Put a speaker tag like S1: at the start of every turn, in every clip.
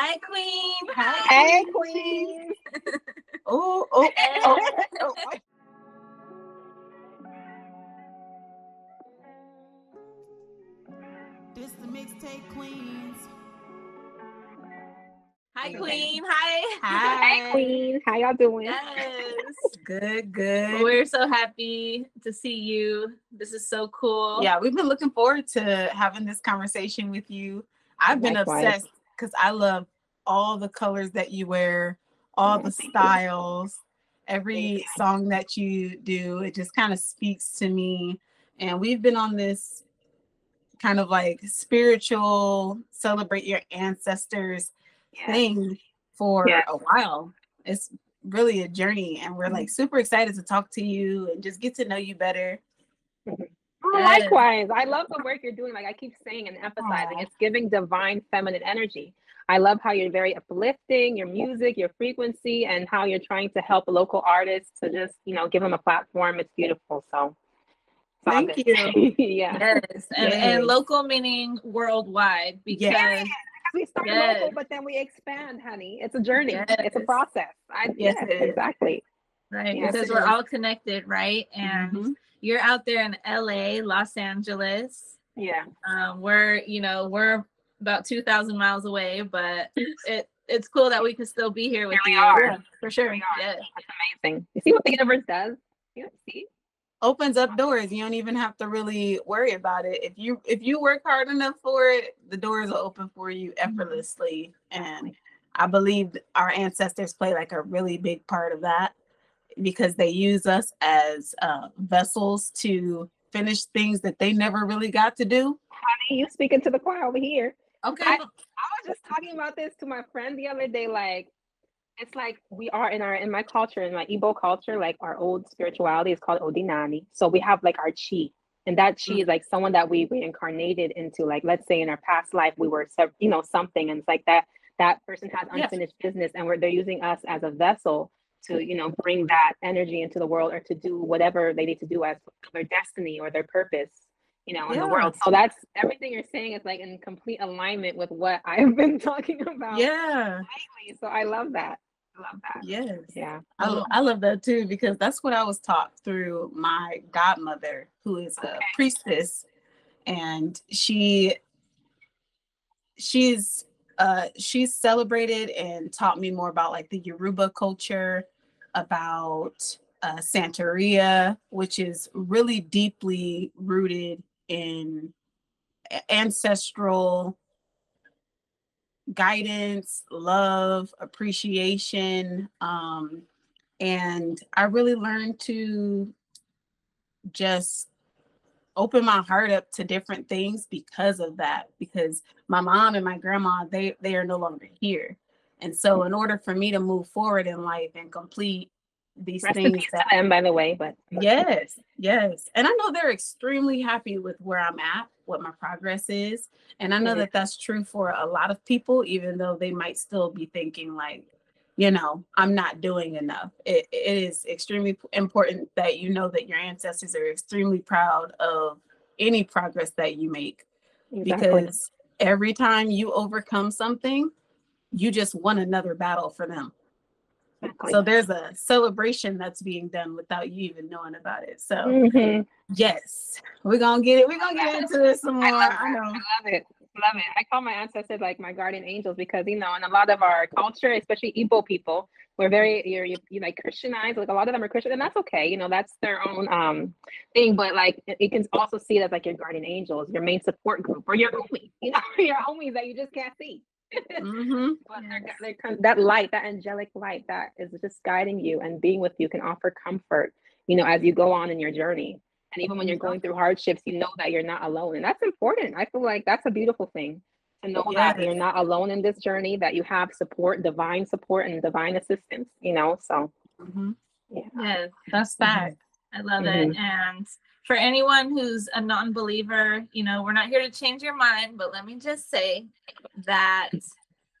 S1: Hi, Queen.
S2: Hi. Hey, Queen. oh, oh, oh, oh.
S1: This is the mixtape queens. Hi, Queen. Hi.
S2: Hi. Hey, Queen. How y'all doing?
S1: Yes.
S2: good, good.
S1: We're so happy to see you. This is so cool.
S2: Yeah, we've been looking forward to having this conversation with you. I've been Likewise. obsessed because I love all the colors that you wear, all the styles, every song that you do. It just kind of speaks to me. And we've been on this kind of like spiritual celebrate your ancestors thing for a while. It's really a journey, and we're mm-hmm. like super excited to talk to you and just get to know you better.
S3: Mm-hmm. Oh, likewise, I love the work you're doing. Like I keep saying and emphasizing, Aww. it's giving divine feminine energy. I love how you're very uplifting, your music, your frequency, and how you're trying to help local artists to just, you know, give them a platform. It's beautiful. So
S2: Thank you.
S3: yeah.
S1: Yes. And, yes. and local meaning worldwide because yes.
S3: we start yes. local, but then we expand, honey. It's a journey. It's a process. I, yes, exactly.
S1: Right. Yes, because we're is. all connected, right? And mm-hmm. you're out there in LA, Los Angeles.
S3: Yeah.
S1: Um, we're, you know, we're about 2,000 miles away, but it it's cool that we can still be here with
S3: here
S1: you.
S3: Are. Yeah,
S1: for sure.
S3: Yeah. That's amazing. You see what the universe does? You see?
S2: opens up doors. You don't even have to really worry about it. If you if you work hard enough for it, the doors will open for you mm-hmm. effortlessly. And I believe our ancestors play like a really big part of that because they use us as uh, vessels to finish things that they never really got to do.
S3: Honey, you speaking to the choir over here.
S1: Okay.
S3: I, I was just talking about this to my friend the other day. Like, it's like we are in our in my culture in my Igbo culture, like our old spirituality is called Odinani. So we have like our chi, and that chi mm-hmm. is like someone that we reincarnated into. Like let's say in our past life we were, you know, something, and it's like that that person has unfinished yes. business, and we're they're using us as a vessel to you know bring that energy into the world or to do whatever they need to do as their destiny or their purpose you know, in yeah. the world. So that's everything you're saying is like in complete alignment with what I've been talking about.
S2: Yeah.
S3: Lately. So I love that I love that.
S2: Yes.
S3: Yeah.
S2: I, I love that too because that's what I was taught through my godmother, who is a okay. priestess. And she she's uh she's celebrated and taught me more about like the Yoruba culture, about uh Santeria, which is really deeply rooted in ancestral guidance, love, appreciation. Um, and I really learned to just open my heart up to different things because of that because my mom and my grandma they they are no longer here. And so in order for me to move forward in life and complete these Rest things
S3: that them, by the way but
S2: yes yes. And i know they're extremely happy with where i'm at what my progress is. And i know mm-hmm. that that's true for a lot of people even though they might still be thinking like you know i'm not doing enough it, it is extremely important that you know that your ancestors are extremely proud of any progress that you make exactly. because every time you overcome something you just won another battle for them Exactly. So there's a celebration that's being done without you even knowing about it. So mm-hmm. yes, we're gonna get it. We're gonna get into this some more. I,
S3: I know. I love it. Love it. I call my ancestors like my guardian angels because you know, in a lot of our culture, especially Igbo people, we're very you're, you're, you're, like Christianized. Like a lot of them are Christian, and that's okay. You know, that's their own um thing. But like, you can also see that like your guardian angels, your main support group, or your homie. You know, your homies that you just can't see mm-hmm. but they're, they're, that light, that angelic light that is just guiding you and being with you can offer comfort, you know, as you go on in your journey. And even when you're going through hardships, you know that you're not alone. And that's important. I feel like that's a beautiful thing to know yes. that you're not alone in this journey, that you have support, divine support, and divine assistance, you know. So,
S1: mm-hmm. yeah. Yes, that's that. Mm-hmm. I love mm-hmm. it. And for anyone who's a non-believer, you know, we're not here to change your mind, but let me just say that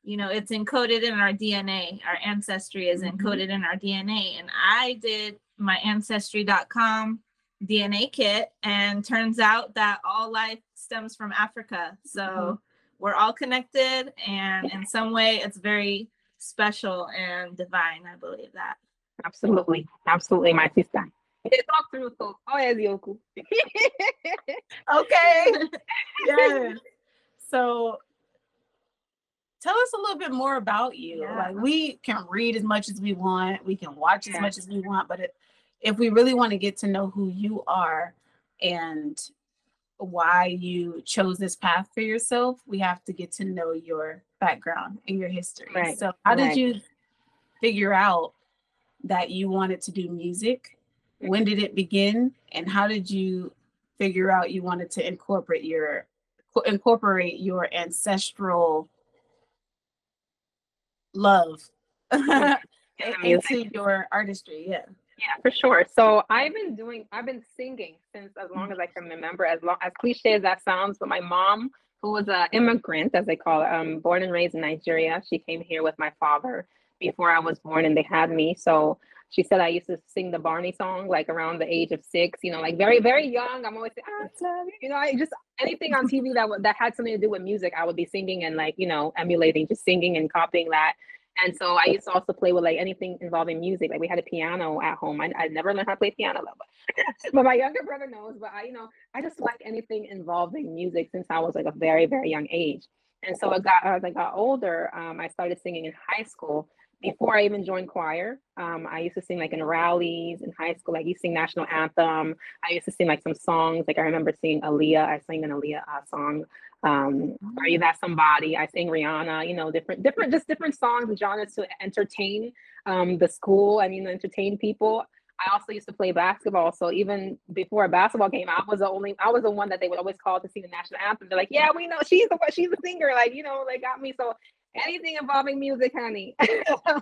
S1: you know, it's encoded in our DNA. Our ancestry is mm-hmm. encoded in our DNA. And I did my ancestry.com DNA kit and turns out that all life stems from Africa. So mm-hmm. we're all connected and in some way it's very special and divine. I believe that.
S3: Absolutely. Absolutely, my sister. Talk through so oh yes, Yoku.
S2: okay. yes. So tell us a little bit more about you.
S1: Yeah.
S2: Like we can read as much as we want, we can watch as much as we want, but it, if we really want to get to know who you are and why you chose this path for yourself, we have to get to know your background and your history.
S3: Right,
S2: So how did you figure out that you wanted to do music? When did it begin and how did you figure out you wanted to incorporate your incorporate your ancestral love into your artistry? Yeah.
S3: Yeah, for sure. So I've been doing, I've been singing since as long as I can remember. As long as cliche as that sounds, but my mom, who was an immigrant, as they call it, um, born and raised in Nigeria, she came here with my father before I was born, and they had me. So she said I used to sing the Barney song like around the age of six. You know, like very, very young. I'm always, love you. know, I just anything on TV that that had something to do with music, I would be singing and like you know emulating, just singing and copying that. And so I used to also play with like anything involving music. Like we had a piano at home. I, I never learned how to play piano though, but, but my younger brother knows. But I, you know, I just like anything involving music since I was like a very, very young age. And so got as I got older, um, I started singing in high school. Before I even joined choir, um, I used to sing like in rallies in high school. Like you sing national anthem. I used to sing like some songs. Like I remember singing Aaliyah. I sang an Aaliyah uh, song um are you that somebody? I sing rihanna you know different different just different songs and genres to entertain um the school i mean entertain people. I also used to play basketball so even before a basketball game i was the only i was the one that they would always call to sing the national anthem. They're like yeah we know she's the one she's the singer like you know they got me. So anything involving music honey i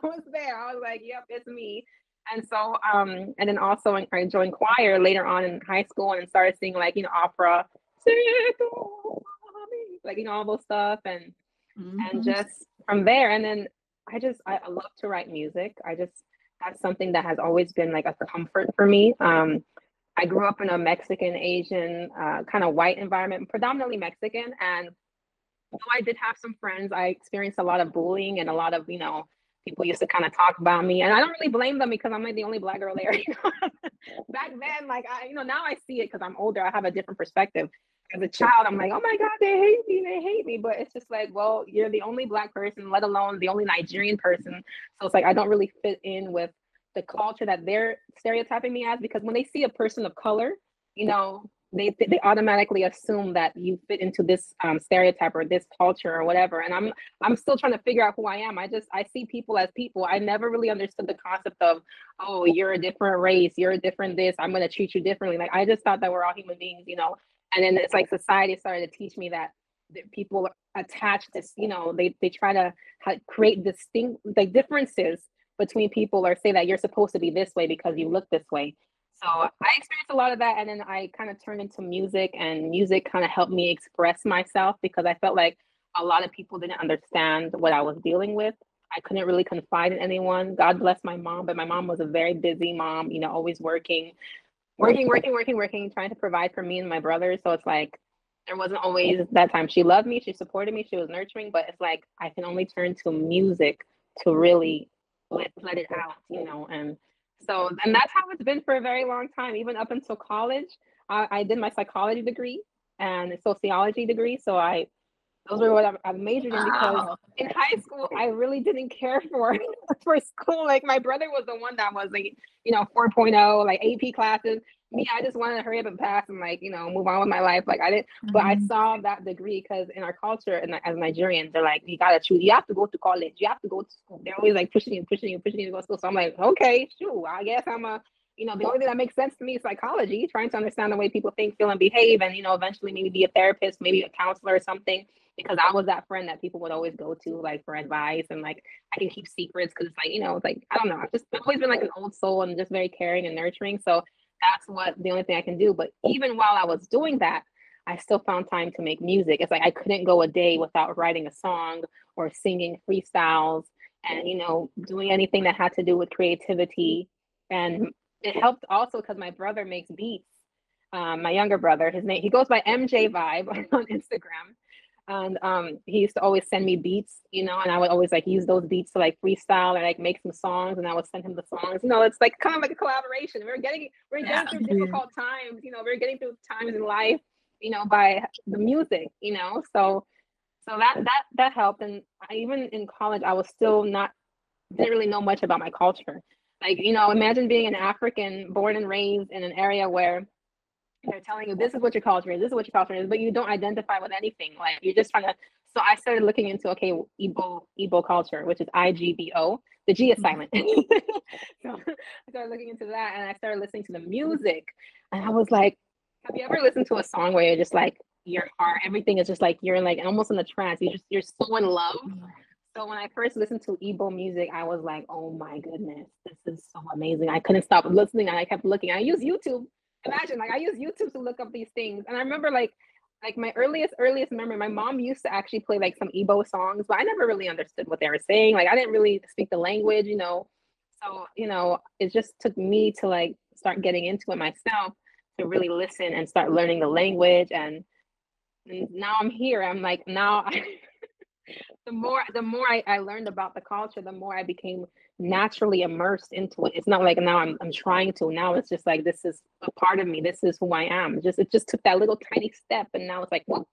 S3: was there. I was like yep it's me. And so um and then also i joined choir later on in high school and started singing like you know opera like you know all those stuff and and
S2: Mhm.
S3: just from there. And then i just I, I love to write music. I just that's something that has always been like a comfort for me. Um i grew up in a mexican asian uh, kind of white environment predominantly mexican. And though i did have some friends i experienced a lot of bullying and a lot of you know people used to kind of talk about me. And i don't really blame them because i'm like the only black girl there you know? back then like i you know now i see it because i'm older. I have a different perspective as a child, I'm like, oh my God, they hate me, they hate me. But it's just like, well, you're the only black person, let alone the only Nigerian person. So it's like I don't really fit in with the culture that they're stereotyping me as because when they see a person of color, you know, they they automatically assume that you fit into this um, stereotype or this culture or whatever. And I'm I'm still trying to figure out who I am. I just I see people as people. I never really understood the concept of oh, you're a different race, you're a different this. I'm gonna treat you differently. Like I just thought that we're all human beings, you know and then it's like society started to teach me that, that people attach this you know they they try to create distinct like differences between people or say that you're supposed to be this way because you look this way. So i experienced a lot of that and then i kind of turned into music and music kind of helped me express myself because i felt like a lot of people didn't understand what i was dealing with. I couldn't really confide in anyone. God bless my mom but my mom was a very busy mom you know always working working, working, working, working, trying to provide for me and my brothers. So it's like there wasn't always that time. She loved me, she supported me, she was nurturing, but it's like I can only turn to music to really let, let it out, you know. And so, and that's how it's been for a very long time, even up until college. I, I did my psychology degree and a sociology degree. So I, those were what I, I majored in because
S2: Wow.
S3: in high school I really didn't care for for school. Like my brother was the one that was like, you know, 4.0, like AP classes. Me, I just wanted to hurry up and pass and like, you know, move on with my life. Like I didn't, but I
S2: Mhm.
S3: saw that degree because in our culture and as Nigerians, they're like, you gotta choose, you have to go to college, you have to go to school. They're always like pushing you, pushing you, pushing you to go to school. So I'm like, okay, sure, I guess I'm a you know, the only thing that makes sense to me is psychology, trying to understand the way people think, feel, and behave, and you know, eventually maybe be a therapist, maybe a counselor or something. Because I was that friend that people would always go to, like for advice, and like I can keep secrets because it's like you know, it's like I don't know, I've just I've always been like an old soul and just very caring and nurturing. So that's what the only thing I can do. But even while I was doing that, I still found time to make music. It's like I couldn't go a day without writing a song or singing freestyles and you know doing anything that had to do with creativity and it helped also because my brother makes beats um, my younger brother his name he goes by mj vibe on instagram and um, he used to always send me beats, you know, and I would always like use those beats to like freestyle and like make some songs, and I would send him the songs. You know, it's like kind of like a collaboration. We're getting we're getting through difficult times, you know, we're getting through times in life, you know, by the music, you know. So so that that that helped, and I, even in college, I was still not didn't really know much about my culture. Like you know, imagine being an African born and raised in an area where they're telling you this is what your culture is, this is what your culture is, but you don't identify with anything. Like you're just trying to. So I started looking into okay, Igbo Igbo culture, which is I G B O. The G is silent. Mm-hmm. so I started looking into that, and I started listening to the music, and I was like, have you ever listened to a song where you're just like your heart, everything is just like you're in like almost in a trance. You just you're so in love. Mm-hmm. So when I first listened to Igbo music, I was like, oh my goodness, this is so amazing. I couldn't stop listening and I kept looking. I use YouTube. Imagine, like I use YouTube to look up these things. And I remember like like my earliest, earliest memory, my mom used to actually play like some Igbo songs, but I never really understood what they were saying. Like I didn't really speak the language, you know. So, you know, it just took me to like start getting into it myself to really listen and start learning the language and, and now I'm here. I'm like now I the more the more I, I learned about the culture, the more I became naturally immersed into it. It's not like now I'm I'm trying to. Now it's just like this is a part of me. This is who I am. Just it just took that little tiny step, and now it's like well,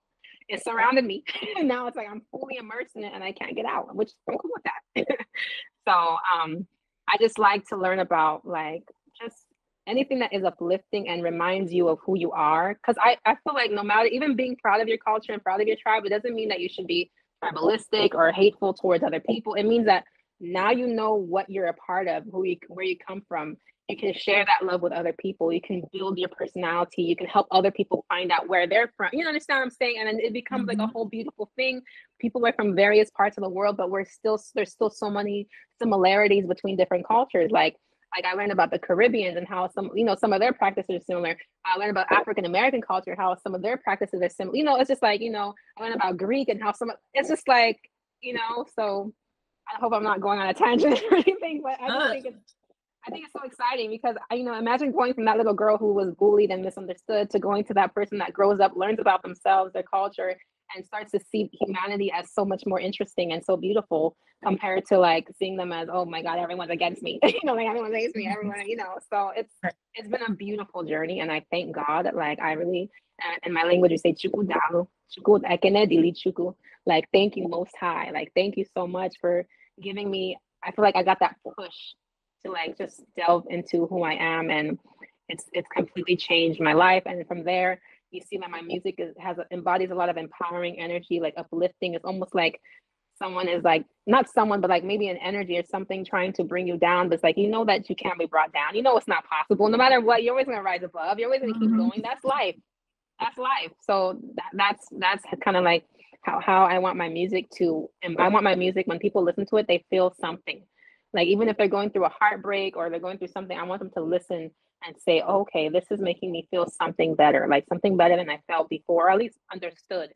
S3: it surrounded me. and now it's like I'm fully immersed in it, and I can't get out. Which I'm cool with that. so um, I just like to learn about like just anything that is uplifting and reminds you of who you are. Because I I feel like no matter even being proud of your culture and proud of your tribe, it doesn't mean that you should be tribalistic or hateful towards other people. It means that now you know what you're a part of, who you where you come from. You can share that love with other people. You can build your personality. You can help other people find out where they're from. You understand what I'm saying? And then it becomes like a mm-hmm. whole beautiful thing. People are from various parts of the world, but we're still there's still so many similarities between different cultures. Like like I learned about the Caribbeans and how some, you know, some of their practices are similar. I learned about African American culture, how some of their practices are similar. You know, it's just like, you know, I learned about Greek and how some, it's just like, you know, so I hope I'm not going on a tangent or anything, but I just think it's, I think it's so exciting because I, you know, imagine going from that little girl who was bullied and misunderstood to going to that person that grows up, learns about themselves, their culture, and starts to see humanity as so much more interesting and so beautiful compared to like seeing them as oh my god everyone's against me. You know like everyone's against me everyone you know so it's it's been a beautiful journey and i thank god like i really uh, in my language we say "Chukwu dalu, chukwu ekene dili like thank you most high. Like thank you so much for giving me i feel like i got that push to like just delve into who i am and it's it's completely changed my life and from there you see that my music is, has embodies a lot of empowering energy, like uplifting. It's almost like someone is like not someone, but like maybe an energy or something trying to bring you down. But it's like you know that you can't be brought down. You know it's not possible. No matter what, you're always gonna rise above. You're always gonna keep
S1: Mhm.
S3: going. That's life. That's life. So that, that's that's kind of like how how I want my music to. And I want my music when people listen to it, they feel something. Like even if they're going through a heartbreak or they're going through something, I want them to listen and say, okay, this is making me feel something better, like something better than I felt before, or at least understood,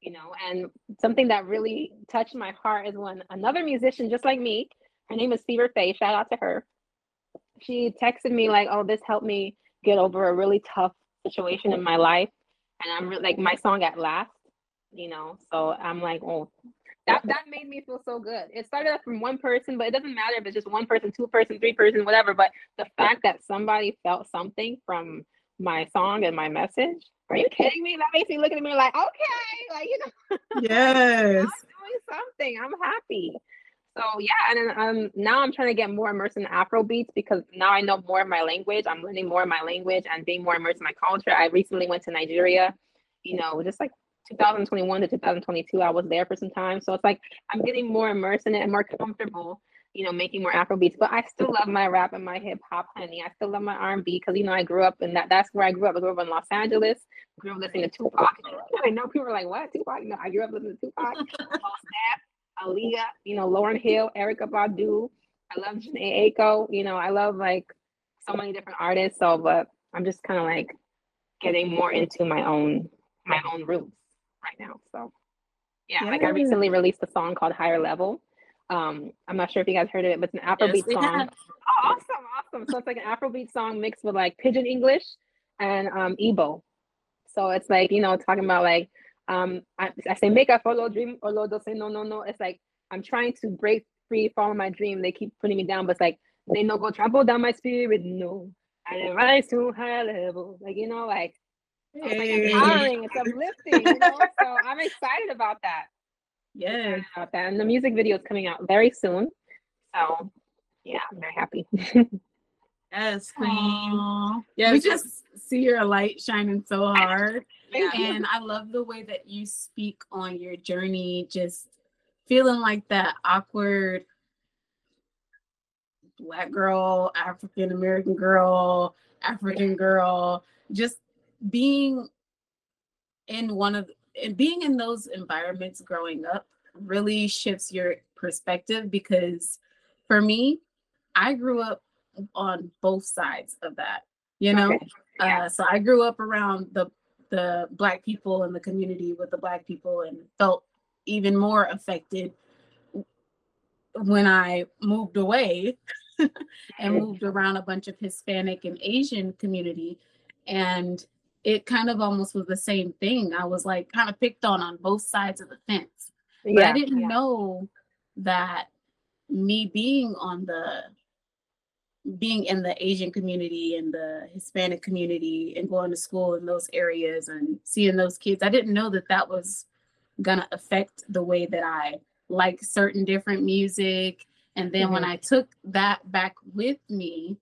S3: you know. And something that really touched my heart is when another musician, just like me, her name is Fever Faye, shout out to her. She texted me like, oh, this helped me get over a really tough situation in my life. And I'm really like my song at last, you know. So I'm like, oh, that that made me feel so good. It started off from one person, but it doesn't matter if it's just one person, two person, three person, whatever. But the fact that somebody felt something from my song and my message, are you kidding me? That makes me look at me like, okay, like you know,
S2: Yes.
S3: I'm doing something. I'm happy. So yeah, and then, um, now I'm trying to get more immersed in Afro beats because now I know more of my language. I'm learning more of my language and being more immersed in my culture. I recently went to Nigeria, you know, just like 2021 to 2022. I was there for some time, so it's like I'm getting more immersed in it and more comfortable, you know, making more Afro beats. But I still love my rap and my hip hop, honey. I still love my R&B because you know I grew up in that. That's where I grew up. I grew up in Los Angeles. Grew up listening to Tupac. I know people are like, "What Tupac?" No, I grew up listening to Tupac. Aaliyah, you know, Lauryn Hill, Erykah Badu. I love Jhené Aiko. You know, I love like so many different artists. So, but I'm just kind of like getting more into my own my own roots right now. So, yeah, like I recently released a song called Higher Level. Um, I'm not sure if you guys heard of it, but it's an Afrobeat
S1: Yes,
S3: song. Oh, awesome, awesome. So it's like an Afrobeat song mixed with like Pidgin English and um Igbo. So it's like, you know, talking about like um, I, I say make a follow dream, or Lord, they'll say no, no, no. It's like I'm trying to break free, follow my dream. They keep putting me down, but it's like they no go trample down my spirit, no. I rise to high level, like you know, like it's like empowering, it's uplifting, you know. so I'm excited about that.
S2: Yeah,
S3: about that, and the music video is coming out very soon. So yeah, I'm very happy.
S1: yes, queen.
S2: Yeah, we just see your light shining so hard.
S1: Yeah.
S2: And I love the way that you speak on your journey, just feeling like that awkward black girl, African American girl, African girl, just being in one of and being in those environments growing up really shifts your perspective because for me, I grew up on both sides of that, you know.
S3: Okay. Yeah.
S2: Uh, so I grew up around the the black people in the community with the black people and felt even more affected when I moved away and moved around a bunch of Hispanic and Asian community. And it kind of almost was the same thing. I was like kind of picked on on both sides of the fence. But
S3: Yeah,
S2: I didn't
S3: yeah.
S2: know that me being on the being in the Asian community and the Hispanic community and going to school in those areas and seeing those kids, I didn't know that that was gonna affect the way that I like certain different music. And then when mm-hmm. I took that back with me,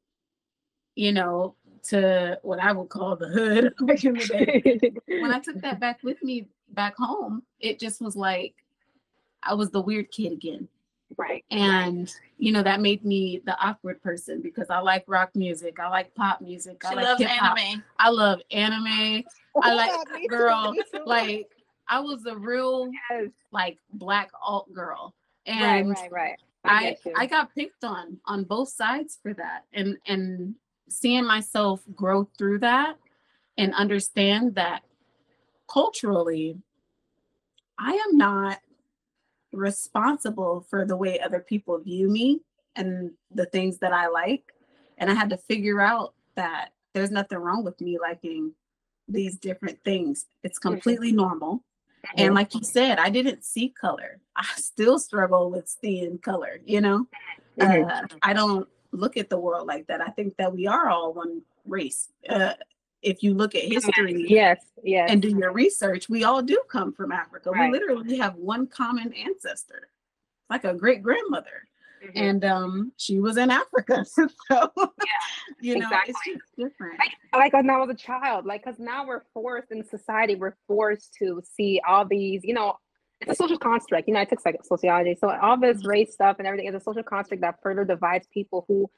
S2: you know, to what I would call the hood back in the day, when I took that back with me back home, it just was like I was the weird kid again.
S3: right.
S2: And you know, that made me the awkward person because I like rock music, I like pop music, I
S1: She
S2: like
S1: loves
S2: hip hop,
S1: anime.
S2: I love anime. I like
S3: Me
S2: girl, like I was a real
S3: Yes.
S2: like black alt girl. And
S3: right, right. right.
S2: I
S3: get you.
S2: I got picked on on both sides for that. And and seeing myself grow through that and understand that culturally I am not responsible for the way other people view me and the things that I like. And I had to figure out that there's nothing wrong with me liking these different things. It's completely normal. And like you said, I didn't see color. I still struggle with seeing color, you know?
S3: Mhm.
S2: Uh, I don't look at the world like that. I think that we are all one race. Uh, if you look at history
S3: yes, yes.
S2: and do your research, we all do come from Africa.
S3: Right.
S2: We literally have one common ancestor, like a great grandmother.
S3: Mhm.
S2: And um, she was in Africa. so, you know, it's
S3: exactly.
S2: just different.
S3: like when I was a child, like because now we're forced in society, we're forced to see all these, you know, it's a social construct. You know, I took psych- sociology, so all this race stuff and everything is a social construct that further divides people who.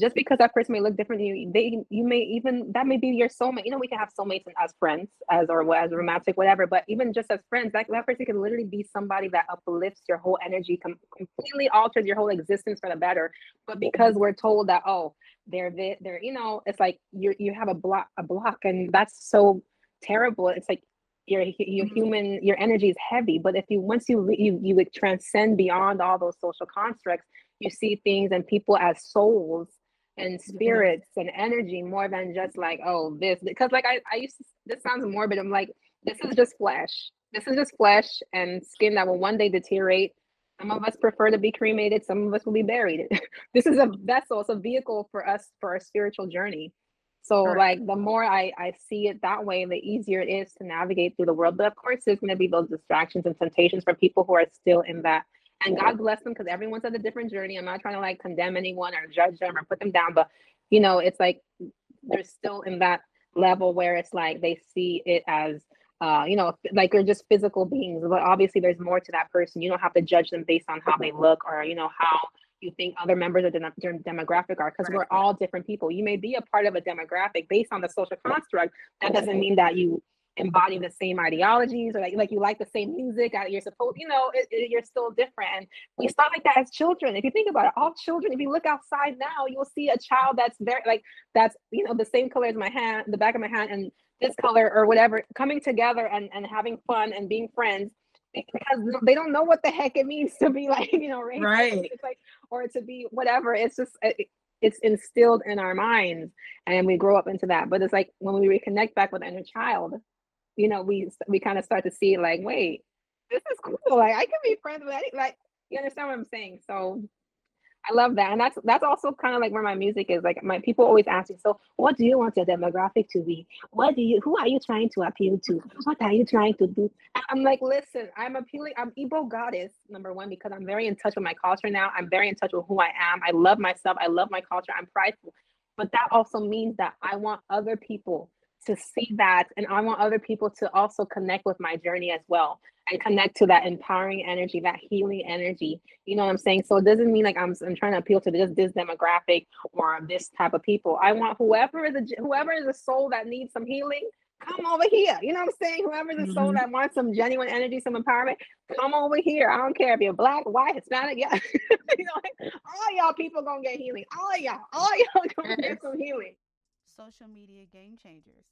S3: Just because that person may look different than you, they you may even that may be your soulmate. You know, we can have soulmates and as friends, as or as romantic, whatever. But even just as friends, that, that person can literally be somebody that uplifts your whole energy, com- completely alters your whole existence for the better. But because we're told that, oh, they're they're you know it's like you you have a block a block and that's so terrible it's like your your
S2: Mhm.
S3: human your energy is heavy but if you once you you you would transcend beyond all those social constructs you see things and people as souls and spirits and energy more than just like oh this because like I, I used to this sounds morbid i'm like this is just flesh. This is just flesh and skin that will one day deteriorate. Some of us prefer to be cremated some of us will be buried. This is a vessel it's a vehicle for us for our spiritual journey so
S2: Correct.
S3: like the more I, I see it that way the easier it is to navigate through the world. But of course there's going to be those distractions and temptations for people who are still in that. And god bless them because everyone's on a different journey. I'm not trying to like condemn anyone or judge them or put them down but you know it's like they're still in that level where it's like they see it as uh, you know, like they're just physical beings, but obviously there's more to that person. You don't have to judge them based on how they look or, you know, how you think other members of the dem- demographic are, because we're all different people. You may be a part of a demographic based on the social construct. That doesn't mean that you embody the same ideologies or like, like you like the same music. uh, You're supposed, you know, it, it- you're still different. And we start like that as children. If you think about it, all children, if you look outside now, you'll see a child that's very like that's you know the same color as my hand, the back of my hand, and this color or whatever, coming together and and having fun and being friends because they don't know what the heck it means to be like you know racist.
S2: Right.
S3: It's like or to be whatever. It's just it, it's instilled in our minds and we grow up into that. But it's like when we reconnect back with inner child, you know, we we kind of start to see like, wait, this is cool. Like I can be friends with any like you understand what I'm saying? So I love that. And that's that's also kind of like where my music is. Like my people always ask me, so what do you want your demographic to be? What do you who are you trying to appeal to? What are you trying to do? I'm like, listen, I'm appealing, I'm Igbo goddess, number one, because I'm very in touch with my culture now. I'm very in touch with who I am. I love myself. I love my culture. I'm prideful. But that also means that I want other people to see that and i want other people to also connect with my journey as well and connect to that empowering energy that healing energy. You know what i'm saying? So it doesn't mean like i'm, I'm trying to appeal to this this demographic or this type of people. I want whoever is a whoever is a soul that needs some healing come over here. You know what i'm saying? Whoever is a soul mm-hmm. that wants some genuine energy some empowerment come over here. I don't care if you're black white hispanic yeah. You know all y'all people gonna get healing. All y'all all y'all gonna get some healing.
S4: Social media game changers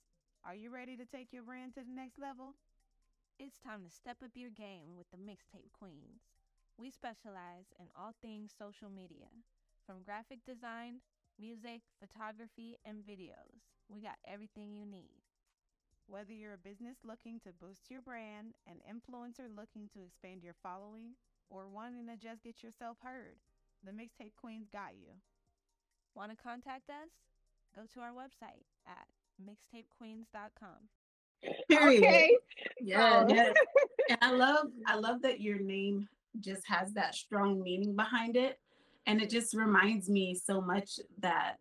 S4: are you ready to take your brand to the next level? It's time to step up your game with the Mixtape Queens. We specialize in all things social media, from graphic design, music, photography, and videos. We got everything you need. Whether you're a business looking to boost your brand, an influencer looking to expand your following, or wanting to just get yourself heard, the Mixtape Queens got you. Want to contact us? Go to our website at mixtapequeens.com.
S2: Period. Okay. Yeah, yeah. and I love I love that your name just has that strong meaning behind it. And it just reminds me so much that,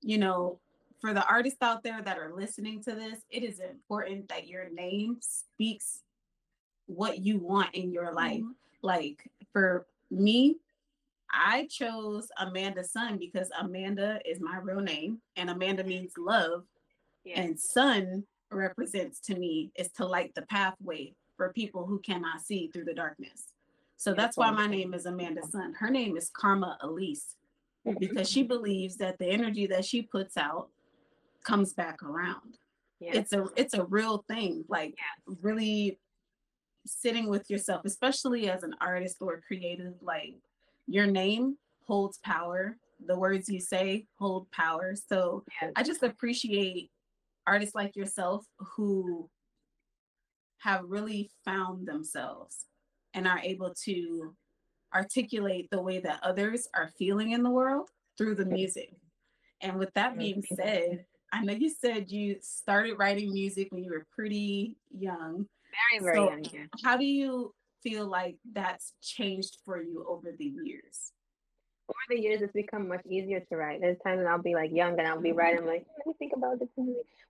S2: you know, for the artists out there that are listening to this, it is important that your name speaks what you want in your life. Mm-hmm. Like for me, I chose Amanda Sun because Amanda is my real name and Amanda means love. And sun represents to me is to light the pathway for people who cannot see through the darkness. So that's why my name is Amanda Sun. Her name is Karma Elise because she believes that the energy that she puts out comes back around. It's a it's a real thing. Like really sitting with yourself, especially as an artist or creative, like your name holds power. The words you say hold power. So I just appreciate artists like yourself who have really found themselves and are able to articulate the way that others are feeling in the world through the music. And with that being said, I know you said you started writing music when you were pretty young.
S3: Very, very so young.
S2: How do you feel like that's changed for you over the years?
S3: Over the years, it's become much easier to write. There's times when I'll be like young and I'll be writing like, let me think about this.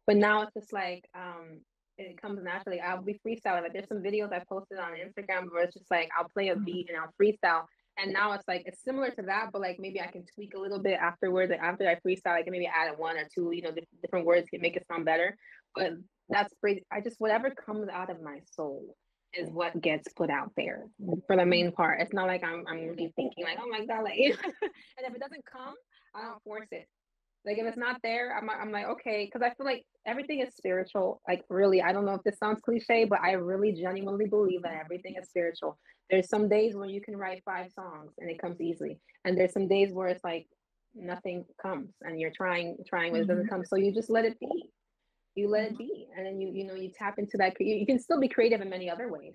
S3: But now it's just like, um, it comes naturally. I'll be freestyling. Like there's some videos I posted on Instagram where it's just like I'll play a beat and I'll freestyle. And now it's like it's similar to that, but like maybe I can tweak a little bit afterwards. Like after I freestyle, I can maybe add one or two, you know, different words can make it sound better. But that's great. I just whatever comes out of my soul is what gets put out there for the main part. It's not like I'm I'm really thinking like, oh my god, like and if it doesn't come, I don't force it. Like if it's not there, I'm I'm like, okay, because I feel like everything is spiritual. Like really, I don't know if this sounds cliche, but I really genuinely believe that everything is spiritual. There's some days where you can write five songs and it comes easily. And there's some days where it's like nothing comes and you're trying, trying, but it doesn't mm-hmm. come. So you just let it be you let it be and then you you know you tap into that you can still be creative in many other ways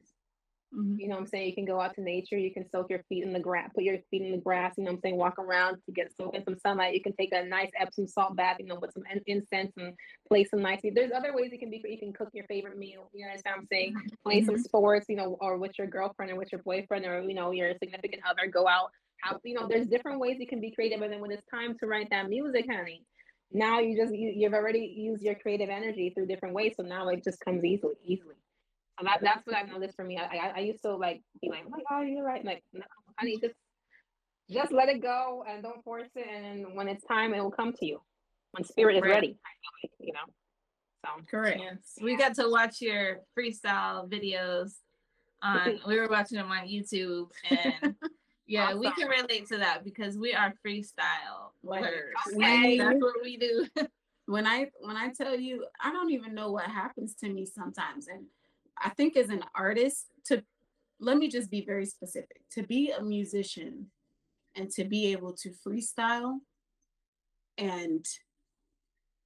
S3: mm-hmm. you know i'm saying you can go out to nature you can soak your feet in the grass put your feet in the grass you know i'm saying walk around to get soak in some sunlight you can take a nice epsom salt bath you know with some incense and play some nice there's other ways you can be you can cook your favorite meal you know what i'm saying mm-hmm. play some mm-hmm. sports you know or with your girlfriend or with your boyfriend or you know your significant other go out how you know there's different ways you can be creative and then when it's time to write that music honey now you just you, you've already used your creative energy through different ways so now it just comes easily easily. And that, that's what i've noticed for me. I, I, I used to like be like oh my god you're right. Like no honey just just let it go and don't force it and when it's time it will come to you. When spirit is right. ready you know
S1: so. Correct. Yes. we got to watch your freestyle videos on we were watching them on youtube and Yeah, awesome. we can relate to that because we are freestyle. Okay. That's what we do.
S2: when I when I tell you, I don't even know what happens to me sometimes. And I think as an artist, to let me just be very specific. To be a musician and to be able to freestyle and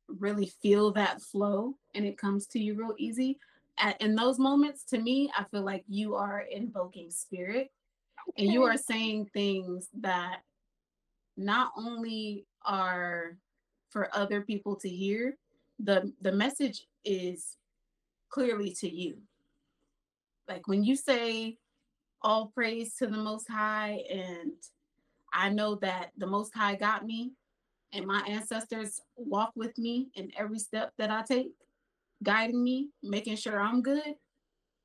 S2: really feel that flow and it comes to you real easy at, in those moments, to me, I feel like you are invoking spirit okay. and you are saying things that not only are for other people to hear, the the message is clearly to you. Like when you say all praise to the most high and I know that the most high got me and my ancestors walk with me in every step that I take, guiding me, making sure I'm good.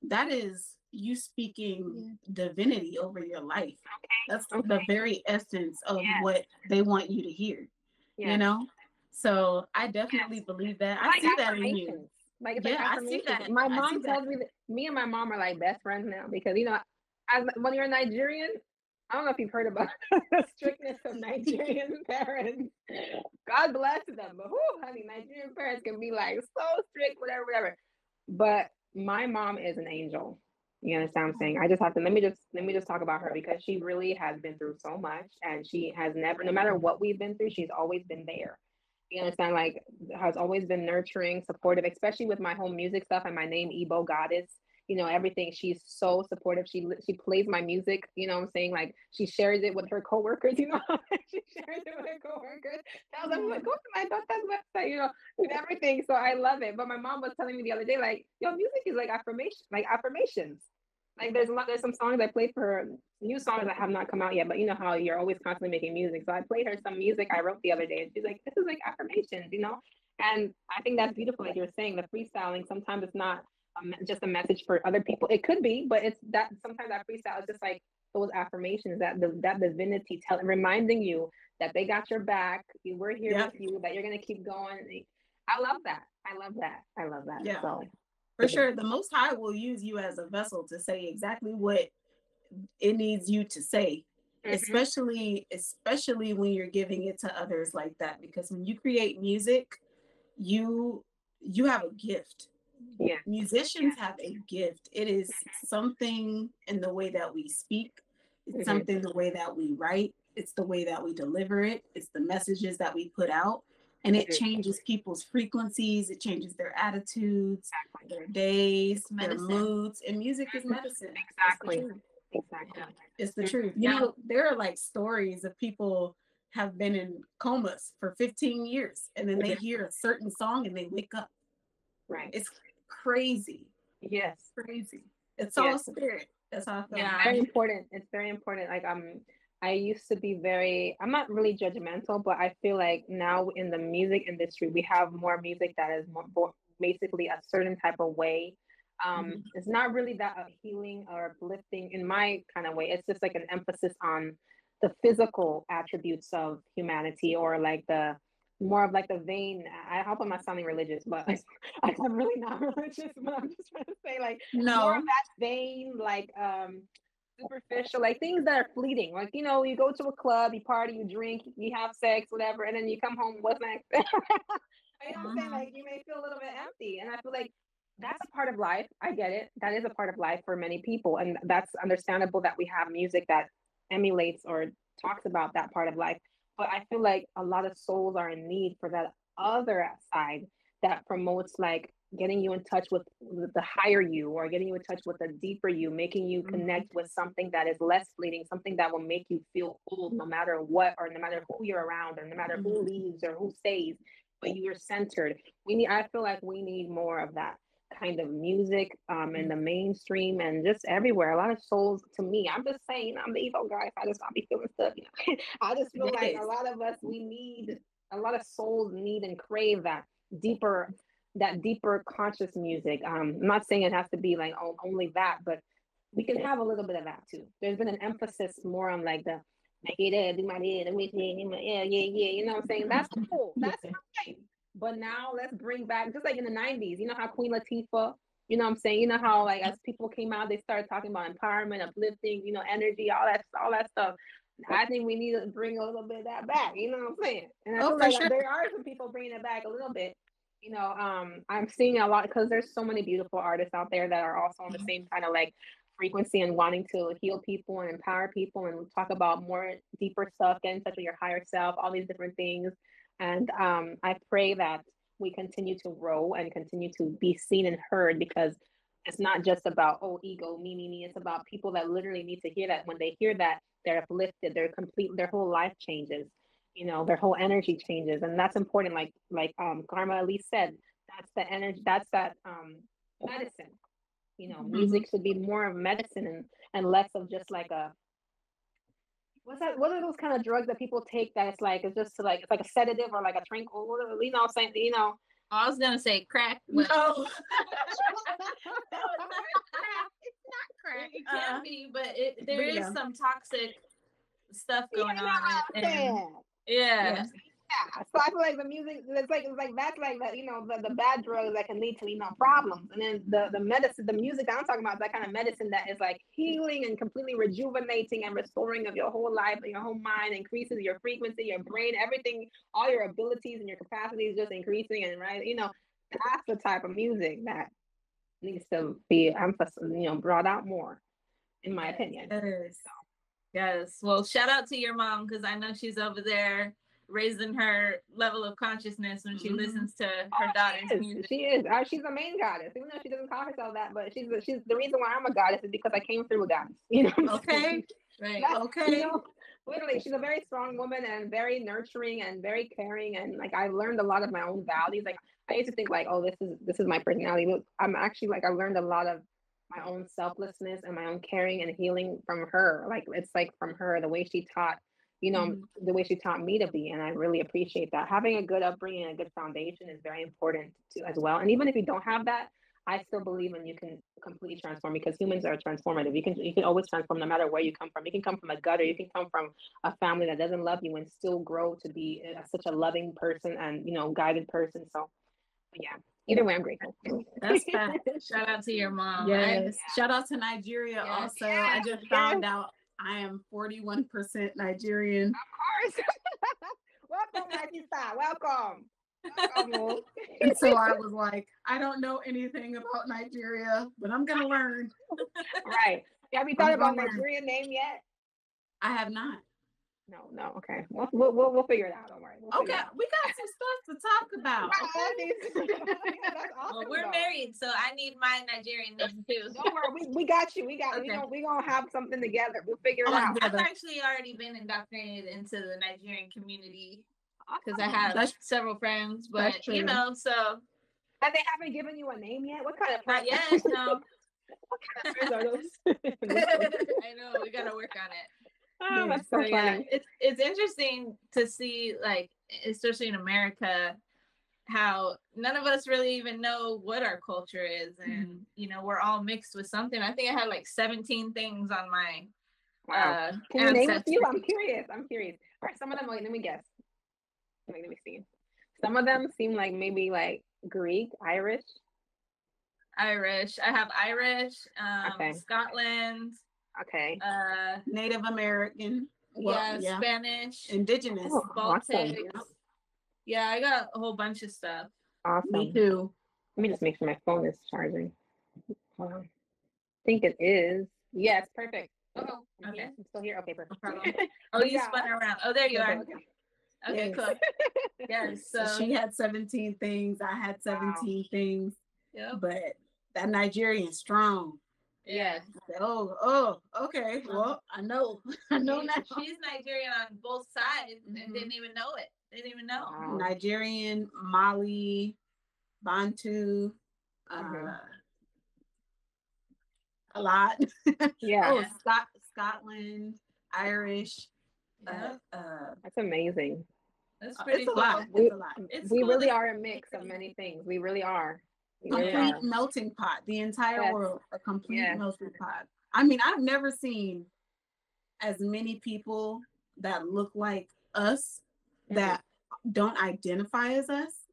S2: That is you speaking divinity over your life. Okay. That's okay. the very essence of yeah. what they want you to hear. Yeah. You know? So I definitely yes. believe that. I see that in you.
S3: Like, yeah, I see that. My mom tells me that me and my mom are like best friends now because you know, as when you're a Nigerian, I don't know if you've heard about the strictness of Nigerian parents. God bless them, but whoo, honey, Nigerian parents can be like so strict, whatever, whatever. But my mom is an angel. You understand what I'm saying? I just have to let me just let me just talk about her because she really has been through so much and she has never, no matter what we've been through, she's always been there. You understand? Like has always been nurturing, supportive, especially with my home music stuff and my name Igbo Goddess. You know everything. She's so supportive. She she plays my music. You know what I'm saying? Like she shares it with her coworkers. You know, she shares it with her coworkers. Tells them like, go to my daughter's website. You know, and everything. So I love it. But my mom was telling me the other day, like, your music is like affirmation, like affirmations like there's a lot there's some songs I played for her, new songs that have not come out yet, but you know how you're always constantly making music. So I played her some music I wrote the other day and she's like, This is like affirmations, you know? And I think that's beautiful, like you're saying, the freestyling, sometimes it's not a, just a message for other people. It could be, but it's that sometimes that freestyle is just like those affirmations that the that divinity telling reminding you that they got your back, we're here yep. with you, that you're gonna keep going. I love that. I love that. I love that. Yeah. So
S2: for sure the most high will use you as a vessel to say exactly what it needs you to say mm-hmm. especially especially when you're giving it to others like that because when you create music you you have a gift
S3: yeah.
S2: Musicians have a gift. It is something in the way that we speak. It's mm-hmm. something the way that we write. It's the way that we deliver it. It's the messages that we put out. And it changes people's frequencies. It changes their attitudes their days their moods. And music is medicine.
S3: Exactly. exactly.
S2: It's the truth. You know there are like stories of people have been in comas for 15 years and then they hear a certain song and they wake up.
S3: Right.
S2: It's crazy
S3: yes
S2: crazy it's yes. all spirit that's how
S3: yeah very important it's very important like um I used to be very, I'm not really judgmental, but I feel like now in the music industry, we have more music that is more, basically a certain type of way. Um, mm-hmm. It's not really that healing or uplifting in my kind of way. It's just like an emphasis on the physical attributes of humanity or like the more of like the vein. I hope I'm not sounding religious, but I'm really not religious, but I'm just trying to say like no. more of that vein, like um superficial, like things that are fleeting. Like, you know, you go to a club, you party, you drink, you have sex, whatever, and then you come home, what's next? you know what I'm saying? Mm-hmm. Like, you may feel a little bit empty. And I feel like that's a part of life. I get it. That is a part of life for many people. And that's understandable that we have music that emulates or talks about that part of life. But I feel like a lot of souls are in need for that other side that promotes like getting you in touch with the higher you or getting you in touch with the deeper you making you mm-hmm. connect with something that is less fleeting something that will make you feel whole no matter what or no matter who you're around or no matter who mm-hmm. leaves or who stays but you're centered we need i feel like we need more of that kind of music um in mm-hmm. the mainstream and just everywhere a lot of souls to me i'm just saying i'm the evil guy if i just i'll be feeling stuff you know i just feel like a lot of us we need a lot of souls need and crave that deeper that deeper conscious music. Um, I'm not saying it has to be like oh, only that, but we can have a little bit of that too. There's been an emphasis more on like the make it do my head, yeah, yeah, yeah. You know what I'm saying? That's cool. That's fine. But now let's bring back just like in the 90s, you know how Queen Latifah, you know what I'm saying? You know how like as people came out, they started talking about empowerment, uplifting, you know, energy, all that all that stuff. I think we need to bring a little bit of that back. You know what I'm saying? And I oh, feel like sure. there are some people bringing it back a little bit you know, um, I'm seeing a lot because there's so many beautiful artists out there that are also on the same kind of like frequency and wanting to heal people and empower people and talk about more deeper stuff, get in touch with your higher self, all these different things. And um, I pray that we continue to grow and continue to be seen and heard because it's not just about oh ego me me me. It's about people that literally need to hear that. When they hear that they're uplifted. They're complete their whole life changes you know their whole energy changes. And that's important. Like like um karma elise said that's the energy that's that um medicine. You know
S2: Mhm.
S3: music should be more of medicine and and less of just like a what's that what are those kind of drugs that people take that it's like it's just to like it's like a sedative or like a tranquil what are- you know saying you know oh,
S1: I was gonna say crack. but
S2: No.
S1: It it
S2: Uh-uh.
S1: can be, but it there is
S2: Yeah.
S1: some toxic stuff going
S3: you
S1: on.
S3: what
S1: and-
S3: I'm
S1: and-
S3: saying?
S1: yeah.
S2: Yeah.
S3: Yeah, so I feel like the music, it's like it's like that's like the you know the, the bad drugs that can lead to you know problems, and then the the medicine, the music that I'm talking about, that kind of medicine that is like healing and completely rejuvenating and restoring of your whole life and your whole mind, increases your frequency, your brain, everything, all your abilities and your capacities just increasing and right, you know, that's the type of music that needs to be um, emphasized, you know, brought out more, in my opinion.
S2: Yes.
S1: Yes. Well, shout out to your mom because I know she's over there raising her level of consciousness when she
S2: Mhm.
S1: listens to her
S3: Oh,
S1: daughter's
S3: she is.
S1: music.
S3: She is. Uh, she's a main goddess, even though she doesn't call herself that. But she's the, she's the reason why I'm a goddess is because I came through a goddess. You know.
S2: Okay.
S1: Right.
S3: That's-
S2: Okay.
S3: You know, literally, she's a very strong woman and very nurturing and very caring. And like I've learned a lot of my own values. Like I used to think like, oh, this is this is my personality. But I'm actually like I learned a lot of my own selflessness and my own caring and healing from her. Like it's like from her, the way she taught you know,
S2: Mhm.
S3: the way she taught me to be. And I really appreciate that. Having a good upbringing and a good foundation is very important too, as well. And even if you don't have that, I still believe in you can completely transform because humans are transformative. You can you can always transform no matter where you come from. You can come from a gutter, you can come from a family that doesn't love you and still grow to be a, such a loving person and you know guided person. So yeah, either way, I'm grateful.
S1: That's fact. Shout out to your mom. I-
S2: Yes. Shout out to Nigeria
S1: Yes.
S2: also. I just
S3: Yes.
S2: found out I am 41% Nigerian.
S3: Of course. welcome, my. Welcome. Welcome.
S2: And so I was like, I don't know anything about Nigeria, but I'm gonna learn.
S3: right. Have you thought
S2: I'm
S3: about. Nigerian name yet?
S2: I have not.
S3: No, no. Okay, we'll we'll we'll, we'll figure it out. Don't worry. We'll
S2: Okay, we got some stuff to talk about.
S3: That's
S1: Well, we're
S3: though.
S1: married, so I need my Nigerian name too.
S3: Don't worry, we, we got you. We got we
S1: Okay.
S3: gonna we gonna have something together. We'll figure it
S2: Oh,
S3: out.
S2: yeah.
S1: I've actually already been indoctrinated into the Nigerian community because I have
S2: That's-
S1: several friends, but you know, so
S3: And they haven't given you a name yet. What kind of
S1: not yet. No,
S3: What kind of friends are those?
S1: I know we gotta work on it.
S3: Oh,
S2: Yeah,
S3: that's so
S1: So yeah,
S3: funny.
S1: it's it's interesting to see like especially in America how none of us really even know what our culture is and you know we're all mixed with something. I think I had like 17 things on my
S3: Wow.
S1: uh
S3: Can you name a few? I'm curious. I'm curious. All right, some of them. Wait, let me guess. Wait, let me see. Some of them seem like maybe like Greek, Irish.
S1: Irish. I have Irish, um
S3: Okay.
S1: Scotland,
S3: Okay.
S1: uh
S2: Native American. Well,
S1: yeah,
S2: yeah.
S1: Spanish,
S2: Indigenous.
S3: Oh, awesome.
S1: Yeah, I got a whole bunch of stuff.
S3: Awesome.
S2: Me too.
S3: Let me just make sure my phone is charging. Hold on. I think it is. Yes, perfect. Oh,
S1: Okay.
S3: here. I'm still here. Okay, perfect.
S1: problem. Oh, you
S3: Yeah.
S1: spun around. Oh, there you are.
S3: Okay.
S1: Okay,
S2: Yes.
S1: cool. Yes.
S2: So
S1: So,
S2: she had 17 things. I had 17 things,
S1: yep.
S2: but that Nigerian strong.
S1: Yeah.
S2: I said, oh, oh, okay. Well, I know. I know
S1: She-
S2: now.
S1: She's Nigerian on both sides
S2: Mhm.
S1: and didn't even know it. They didn't even know.
S3: Wow.
S2: Nigerian, Mali, Bantu, uh, a lot.
S3: Yeah,
S2: oh, Scot- Scotland, Irish.
S1: Yeah,
S2: Uh, uh,
S3: that's amazing.
S1: that's pretty
S2: it's a
S1: cool.
S2: lot.
S3: We,
S2: It's a lot.
S1: It's
S3: we
S1: cool
S3: really
S1: that-
S3: are a mix of many things. We really are.
S2: Complete
S3: are.
S2: melting pot. The entire
S3: Yes.
S2: world, a complete
S3: Yes.
S2: melting pot. I mean, I've never seen as many people that look like us
S3: Mhm.
S2: that don't identify as us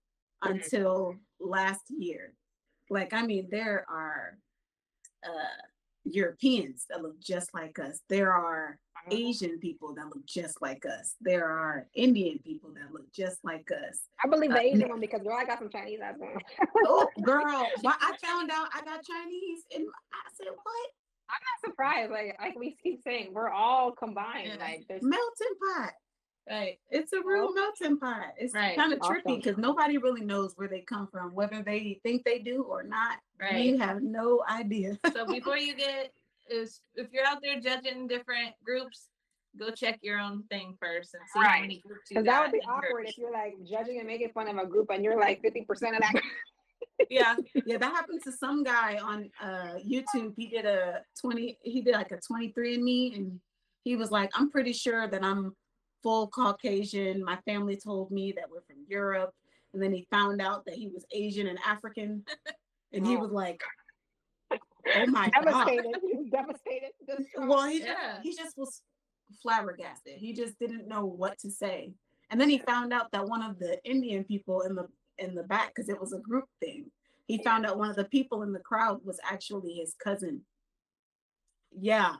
S3: Mhm.
S2: until last year. Like, I mean, there are uh, Europeans that look just like us. There are Asian people that look just like us. There are Indian people that look just like us.
S3: I believe the
S2: Uh,
S3: Asian one because girl, I got some Chinese as well.
S2: Oh, girl, why I found out I got Chinese, and I said, "What
S3: I'm not surprised. Like like we keep saying, we're all combined.
S1: Yeah.
S3: Like there's
S2: melting pot?"
S1: Right.
S2: It's a real melting pot. It's
S1: Right.
S2: kind of trippy
S3: Awesome.
S2: because nobody really knows where they come from, whether they think they do or not. You
S1: Right.
S2: have no idea.
S1: So before you get is if you're out there judging different groups, go check your own thing first and see how many groups you
S3: Because
S1: got.
S3: that would be awkward
S1: groups.
S3: if you're like judging and making fun of a group and you're like 50% of that.
S1: Yeah.
S2: yeah, that happened to some guy on uh YouTube. He did a 20, he did like a 23andMe, and he was like, I'm pretty sure that I'm full Caucasian. My family told me that we're from Europe. And then he found out that he was Asian and African. And he
S3: Oh.
S2: was like, Oh my god.
S3: devastated. He was devastated.
S2: Well, he
S1: Yeah.
S2: just, he just was flabbergasted. He just didn't know what to say. And then he found out that one of the Indian people in the in the back, because it was a group thing, he found out one of the people in the crowd was actually his cousin. Yeah,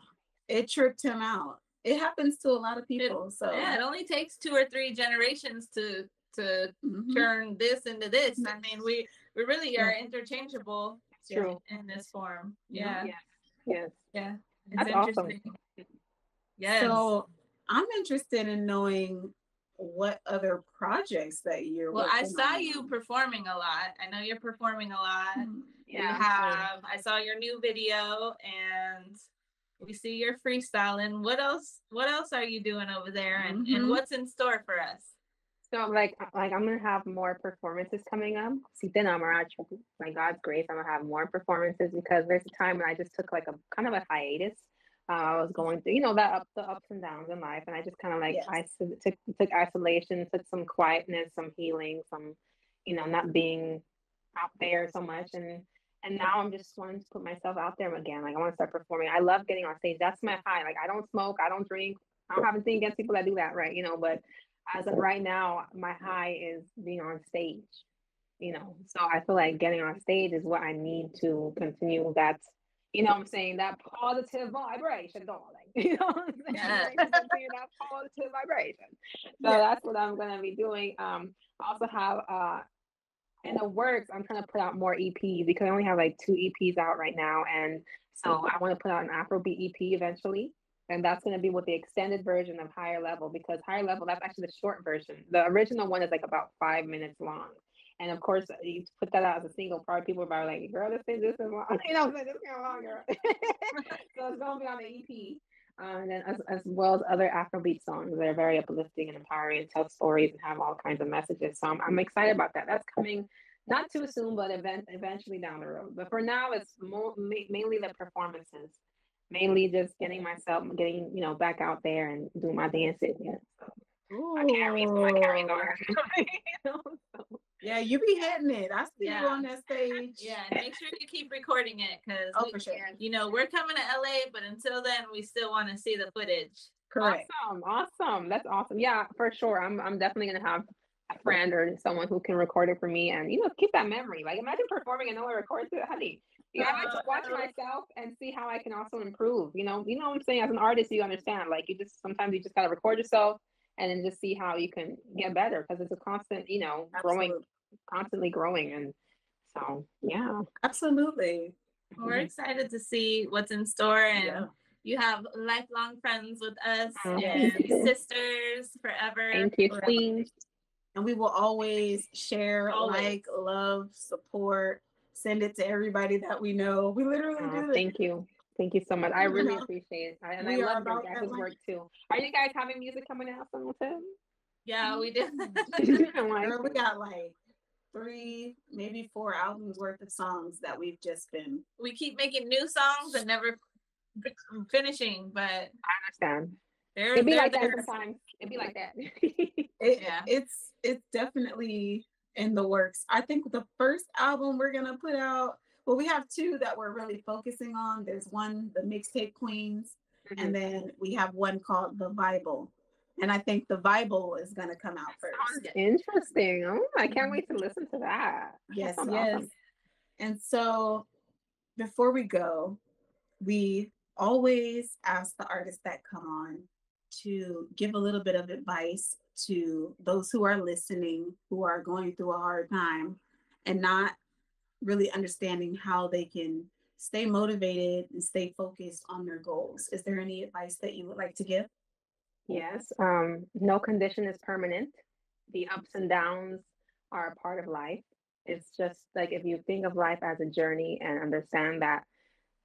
S2: it tripped him out. It happens to a lot of people. so
S1: Yeah, it only takes two or three generations to to
S2: mhm.
S1: turn this into this. I mean, we we really are interchangeable
S3: It's true.
S1: in this form.
S2: Yeah.
S1: Yeah.
S3: Yes.
S1: Yeah. It's
S3: That's awesome.
S1: interesting. Yes.
S2: So I'm interested in knowing what other projects that you're.
S1: well, I saw
S2: on.
S1: you performing a lot. I know you're performing a lot.
S2: Mhm.
S1: You have I saw your new video and we see you're freestyling. What else what else are you doing over there and, and
S2: Mhm.
S1: what's in store for us?
S3: So like like I'm gonna have more performances coming up. Si tenemos, by God's grace, I'm gonna have more performances because there's a time when I just took like a kind of a hiatus. Uh, I was going through, you know, that up the ups and downs in life, and I just kind of like
S2: Yes.
S3: I took took isolation, took some quietness, some healing, some, you know, not being out there so much, and and now I'm just wanting to put myself out there again. Like I want to start performing. I love getting on stage. That's my high. Like I don't smoke, I don't drink. I don't have anything against people that do that, right? You know, but as of right now, my high is being on stage. You know, so I feel like getting on stage is what I need to continue that. You know, what I'm saying that positive vibration, darling. You know, I'm saying? Continue that positive vibration. So
S2: Yeah.
S3: that's what I'm gonna be doing. Um, I also have uh in the works. I'm trying to put out more EPs because I only have like two EPs out right now, and so I want to put out an Afrobeat EP eventually and that's going to be with the extended version of higher level because higher level that's actually the short version. The original one is like about five minutes long. And of course you put that out as a single part people are like girl this thing this is long. You know this is long girl so it's going to be on the ep uh, and then as, as well as other afrobeat songs that are very uplifting and empowering and tell stories and have all kinds of messages. So i'm, I'm excited about that. That's coming not too soon but event, eventually down the road. But for now it's more, ma- mainly the performances mainly just getting myself getting you know back out there and do my dances yeah so I carry my carries
S2: Ooh.
S3: you know, so,
S2: Yeah, you be hitting it. I see
S1: Yeah.
S2: you on that stage.
S1: Yeah, make sure you keep recording it because
S2: Oh, for sure.
S1: you know we're coming to LA, but until then we still want to see the footage.
S2: Correct.
S3: awesome awesome that's awesome yeah for sure i'm i'm definitely gonna have a friend or someone who can record it for me and you know keep that memory like imagine performing and no one records it honey you know, I like to watch myself and see how I can also improve. You know, you know what I'm saying. As an artist, you understand. Like you just sometimes you just gotta record yourself and then just see how you can get better because it's a constant, you know, growing, constantly growing. And so, yeah,
S2: Absolutely.
S1: We're excited to see what's in store, and
S2: Yeah.
S1: you have lifelong friends with us
S3: Mhm.
S1: and sisters forever.
S3: thank you, Queen.
S2: And we will always share,
S1: Always.
S2: like, love, support, send it to everybody that we know. We literally
S3: Aw,
S2: do it.
S3: thank you. Thank you so much. I really appreciate it. I, and
S2: We
S3: I love your
S2: that
S3: guys' work too. Are you guys having music coming out soon too?
S1: Yeah, we
S3: did.
S2: Girl, we got like three, maybe four albums worth of songs that we've just been.
S1: we keep making new songs and never finishing, but
S3: I understand.
S1: they're,
S3: It'd be
S1: they're
S3: like that sometimes. It'd be like that.
S2: It,
S1: Yeah.
S2: It's it's definitely in the works. I think the first album we're gonna put out. Well, we have two that we're really focusing on. There's one, the mixtape queens,
S3: Mhm.
S2: and then we have one called the Bible. And I think the Bible is gonna come out
S3: Sounds
S2: first.
S3: interesting. Oh, I can't wait to listen to that. That
S2: Yes,
S3: sounds
S2: yes.
S3: awesome.
S2: And so before we go, we always ask the artists that come on to give a little bit of advice to those who are listening, who are going through a hard time and not really understanding how they can stay motivated and stay focused on their goals. Is there any advice that you would like to give?
S3: Yes. Um, no condition is permanent. The ups and downs are a part of life. It's just like if you think of life as a journey and understand that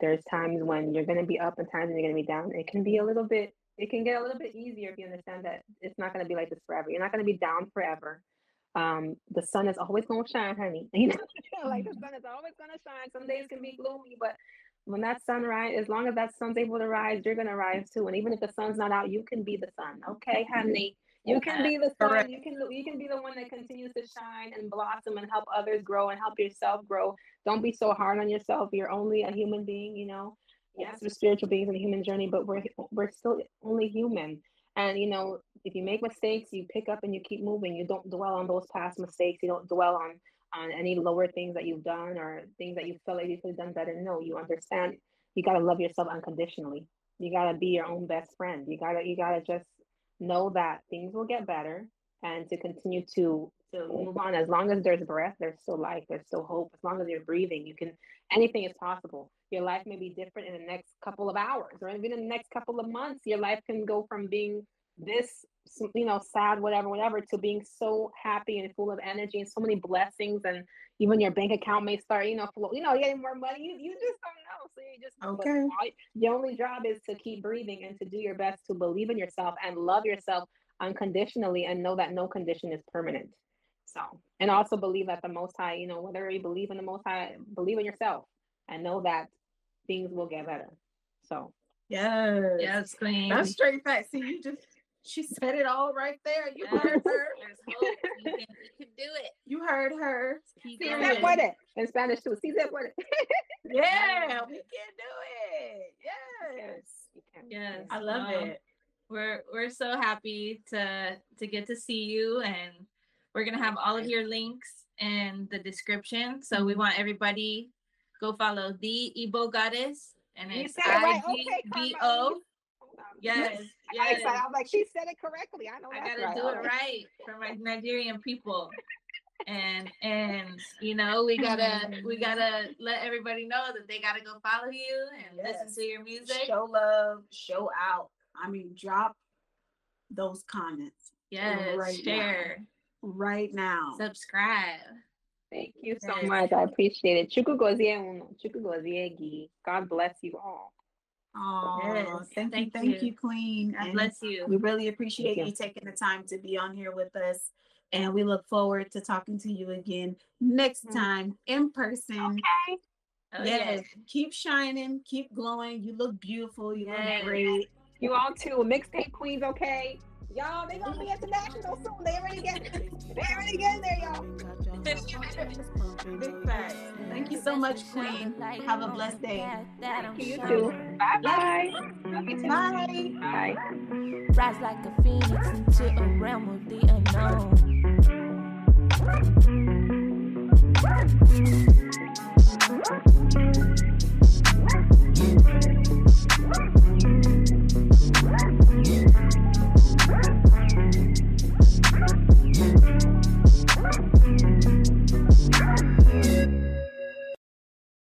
S3: there's times when you're going to be up and times when you're going to be down, it can be a little bit, it can get a little bit easier if you understand that it's not going to be like this forever. You're not going to be down forever. Um, the sun is always going to shine, honey. You know, like the sun is always going to shine. Some days can be gloomy, but when that sun rise, as long as that sun's able to rise, you're gonna rise too. And even if the sun's not out, you can be the sun. Okay, honey. You can be the sun. You can you can be the one that continues to shine and blossom and help others grow and help yourself grow. Don't be so hard on yourself. You're only a human being, you know. Yes, we're spiritual beings in the human journey, but we're we're still only human. And you know, if you make mistakes, you pick up and you keep moving. You don't dwell on those past mistakes. You don't dwell on on any lower things that you've done or things that you feel like you could have done better. No, you understand you gotta love yourself unconditionally. You gotta be your own best friend. You gotta you gotta just know that things will get better and to continue to to move on. As long as there's breath, there's still life, there's still hope. As long as you're breathing, you can anything is possible. Your life may be different in the next couple of hours or even in the next couple of months. Your life can go from being this you know sad whatever whatever to being so happy and full of energy and so many blessings and even your bank account may start you know flow, you know getting more money. You, you just don't know. So you just
S2: okay.
S3: Your only job is to keep breathing and to do your best to believe in yourself and love yourself unconditionally and know that no condition is permanent. So and also believe that the most high you know whether you believe in the most high believe in yourself and know that things will get better so
S2: Yes.
S1: Yes, queen.
S2: That's straight fact. See, you just she said it all right there. You
S1: Yes,
S2: heard her.
S1: there's hope. You can, you can do it.
S2: You heard her.
S1: Keep
S3: Si
S1: going.
S3: se puede. In Spanish too. Si se puede.
S2: Yeah, we can do it. Yes.
S3: You can.
S1: Yes,
S2: I love
S1: well,
S2: it.
S1: We're we're so happy to to get to see you, and we're gonna have all of your links in the description. So
S2: Mm-hmm.
S1: we want everybody go follow the Igbo Goddess, and
S3: You
S1: it's
S3: said it right. Okay, Carmel. You-
S1: Yes,
S3: I got
S1: yes.
S3: excited. I was like, she said it correctly. I know
S1: I
S3: that's
S1: gotta
S3: right.
S1: do it right for my Nigerian people. And and you know we gotta we gotta let everybody know that they gotta go follow you and
S2: Yes.
S1: listen to your music.
S2: Show love, show out. I mean, drop those comments
S1: yes,
S2: right now.
S1: share,
S2: right now.
S1: subscribe.
S3: Thank you so
S1: Yes.
S3: much. I appreciate it. Chuku gozie uno. Chuku gozie gi. God bless you all.
S2: Oh,
S1: Yes,
S2: thank,
S1: thank
S2: you, thank
S1: you.
S2: you, Queen.
S1: God
S2: And
S1: bless you.
S2: We really appreciate
S3: you.
S2: you taking the time to be on here with us. And we look forward to talking to you again next
S3: Mm.
S2: time in person.
S1: Oh,
S2: yes. Keep shining, keep glowing. You look beautiful. You
S1: Yes.
S2: look great.
S3: You all too. Mixtape queens, okay? Y'all, they gonna be international soon. They already get they already get there, y'all.
S2: Big facts. Thank you so much, Queen. Have a blessed day.
S3: Thank you too. Bye-bye.
S2: Bye.
S3: Bye.
S4: Rise like a phoenix into a realm of the unknown.